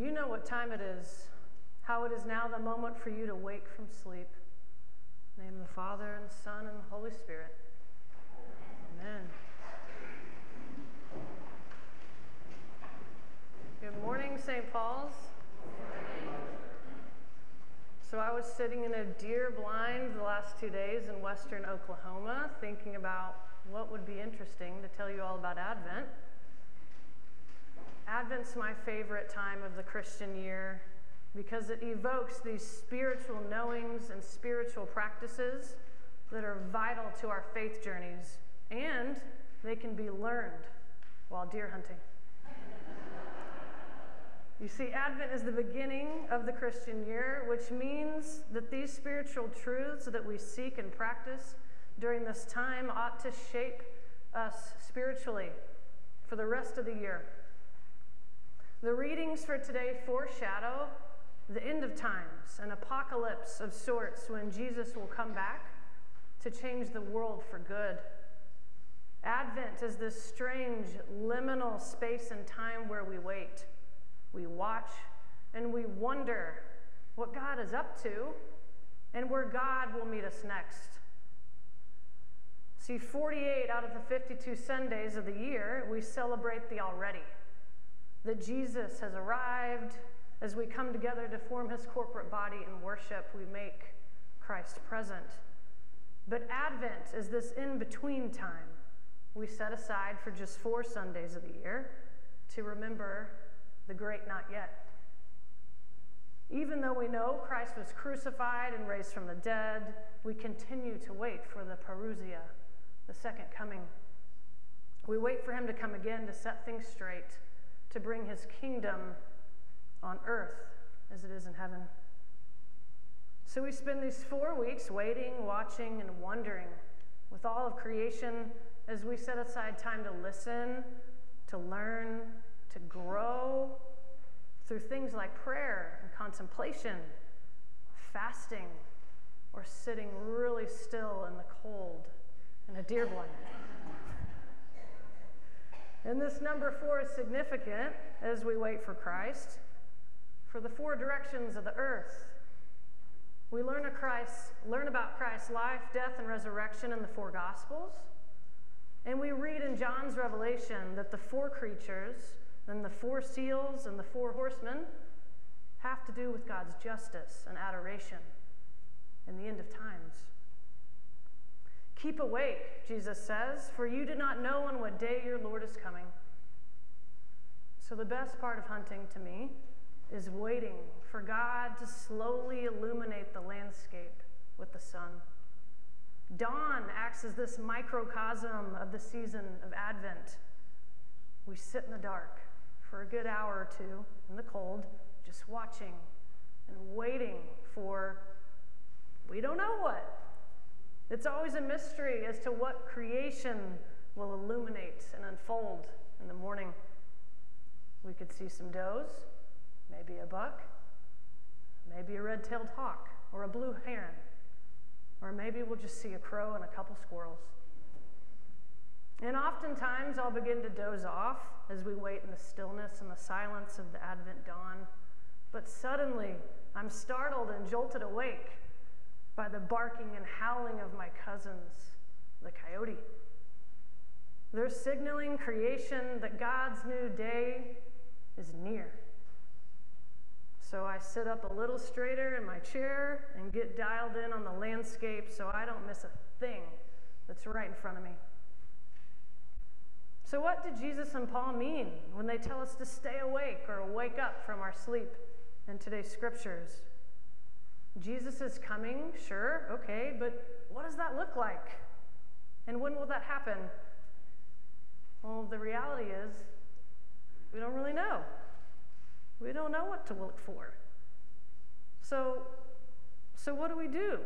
You know what time it is, how it is now the moment for you to wake from sleep. In the name of the Father, and the Son, and the Holy Spirit. Amen. Good morning, St. Paul's. So I was sitting in a deer blind the last two days in western Oklahoma thinking about what would be interesting to tell you all about Advent. Advent's my favorite time of the Christian year because it evokes these spiritual knowings and spiritual practices that are vital to our faith journeys, and they can be learned while deer hunting. you see, Advent is the beginning of the Christian year, which means that these spiritual truths that we seek and practice during this time ought to shape us spiritually for the rest of the year. The readings for today foreshadow the end of times, an apocalypse of sorts when Jesus will come back to change the world for good. Advent is this strange liminal space and time where we wait, we watch, and we wonder what God is up to and where God will meet us next. See, 48 out of the 52 Sundays of the year, we celebrate the already that Jesus has arrived. As we come together to form his corporate body in worship, we make Christ present. But Advent is this in between time we set aside for just four Sundays of the year to remember the great not yet. Even though we know Christ was crucified and raised from the dead, we continue to wait for the parousia, the second coming. We wait for him to come again to set things straight to bring his kingdom on earth as it is in heaven. So we spend these four weeks waiting, watching, and wondering with all of creation as we set aside time to listen, to learn, to grow through things like prayer and contemplation, fasting, or sitting really still in the cold in a deer blind. And this number four is significant as we wait for Christ. For the four directions of the earth, we learn, Christ, learn about Christ's life, death, and resurrection in the four Gospels. And we read in John's Revelation that the four creatures, and the four seals, and the four horsemen have to do with God's justice and adoration in the end of times. Keep awake, Jesus says, for you do not know on what day your Lord is coming. So, the best part of hunting to me is waiting for God to slowly illuminate the landscape with the sun. Dawn acts as this microcosm of the season of Advent. We sit in the dark for a good hour or two in the cold, just watching and waiting for we don't know what. It's always a mystery as to what creation will illuminate and unfold in the morning. We could see some does, maybe a buck, maybe a red tailed hawk, or a blue heron, or maybe we'll just see a crow and a couple squirrels. And oftentimes I'll begin to doze off as we wait in the stillness and the silence of the Advent dawn. But suddenly I'm startled and jolted awake by the barking and howling of my cousins, the coyote. They're signaling creation that God's new day is near. So I sit up a little straighter in my chair and get dialed in on the landscape so I don't miss a thing that's right in front of me. So, what did Jesus and Paul mean when they tell us to stay awake or wake up from our sleep in today's scriptures? Jesus is coming, sure, okay, but what does that look like? And when will that happen? Well, the reality is, we don't really know. We don't know what to look for. So, so what do we do?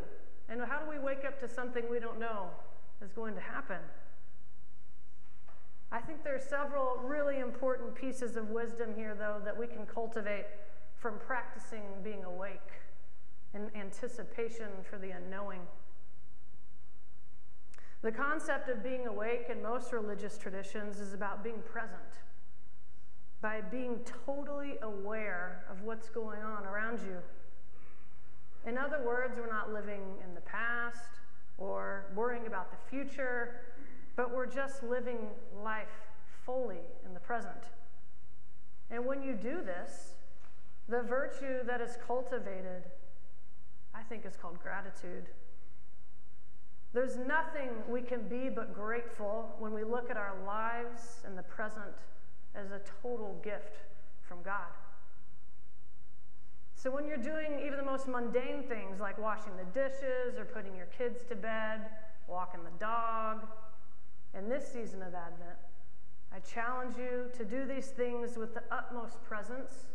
And how do we wake up to something we don't know is going to happen? I think there are several really important pieces of wisdom here, though, that we can cultivate from practicing being awake and anticipation for the unknowing. The concept of being awake in most religious traditions is about being present. by being totally aware of what's going on around you. In other words, we're not living in the past or worrying about the future, but we're just living life fully in the present. And when you do this, the virtue that is cultivated, I think, is called gratitude. There's nothing we can be but grateful when we look at our lives in the present as a total gift from God. So when you're doing even the most mundane things like washing the dishes or putting your kids to bed, walking the dog, in this season of Advent, I challenge you to do these things with the utmost presence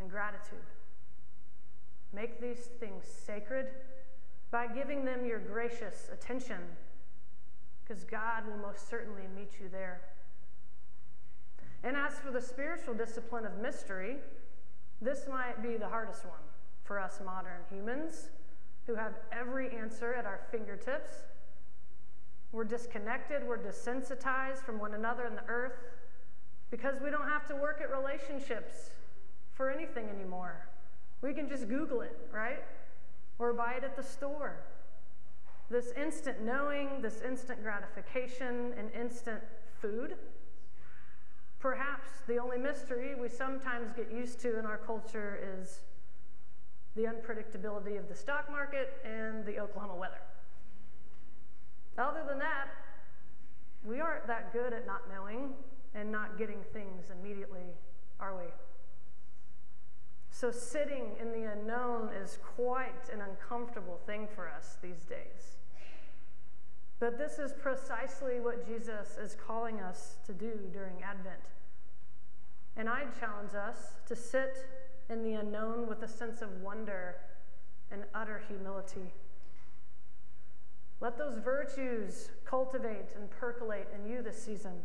and gratitude. Make these things sacred by giving them your gracious attention, because God will most certainly meet you there. And as for the spiritual discipline of mystery, this might be the hardest one for us modern humans who have every answer at our fingertips. We're disconnected, we're desensitized from one another in the earth because we don't have to work at relationships for anything anymore. We can just Google it, right? Or buy it at the store. This instant knowing, this instant gratification, and instant food Perhaps the only mystery we sometimes get used to in our culture is the unpredictability of the stock market and the Oklahoma weather. Other than that, we aren't that good at not knowing and not getting things immediately, are we? So, sitting in the unknown is quite an uncomfortable thing for us these days. But this is precisely what Jesus is calling us to do during Advent. And I'd challenge us to sit in the unknown with a sense of wonder and utter humility. Let those virtues cultivate and percolate in you this season.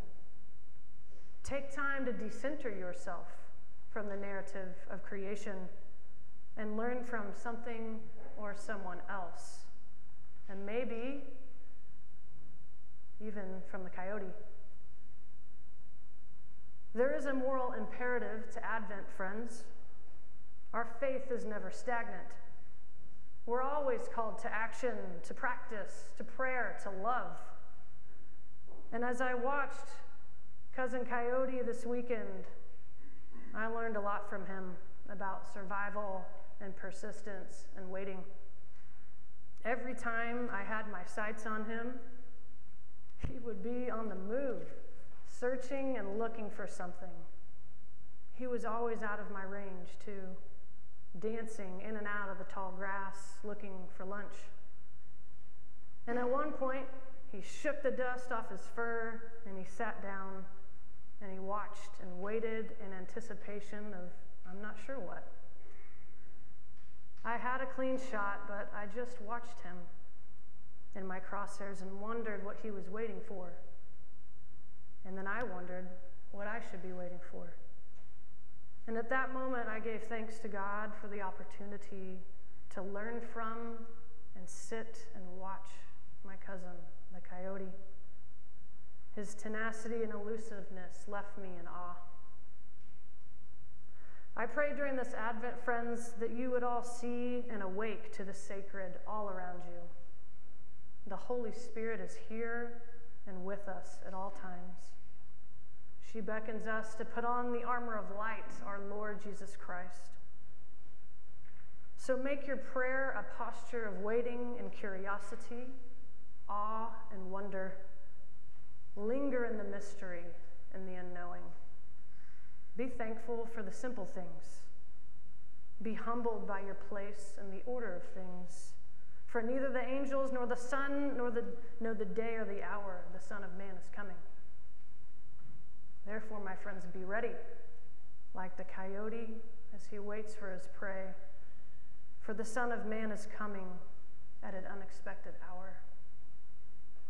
Take time to decenter yourself from the narrative of creation and learn from something or someone else. And maybe even from the coyote. There is a moral imperative to Advent, friends. Our faith is never stagnant. We're always called to action, to practice, to prayer, to love. And as I watched Cousin Coyote this weekend, I learned a lot from him about survival and persistence and waiting. Every time I had my sights on him, he would be on the move, searching and looking for something. He was always out of my range, too, dancing in and out of the tall grass, looking for lunch. And at one point, he shook the dust off his fur and he sat down and he watched and waited in anticipation of I'm not sure what. I had a clean shot, but I just watched him in my crosshairs and wondered what he was waiting for. And then I wondered what I should be waiting for. And at that moment, I gave thanks to God for the opportunity to learn from and sit and watch my cousin, the coyote. His tenacity and elusiveness left me in awe. I pray during this Advent, friends, that you would all see and awake to the sacred all around you. The Holy Spirit is here and with us at all times. She beckons us to put on the armor of light, our Lord Jesus Christ. So make your prayer a posture of waiting and curiosity, awe and wonder. Linger in the mystery and the unknowing. Be thankful for the simple things. Be humbled by your place in the order of things. For neither the angels nor the Son nor the, know the day or the hour the Son of Man is coming. Therefore, my friends, be ready, like the coyote as he waits for his prey. For the Son of Man is coming at an unexpected hour.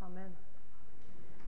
Amen.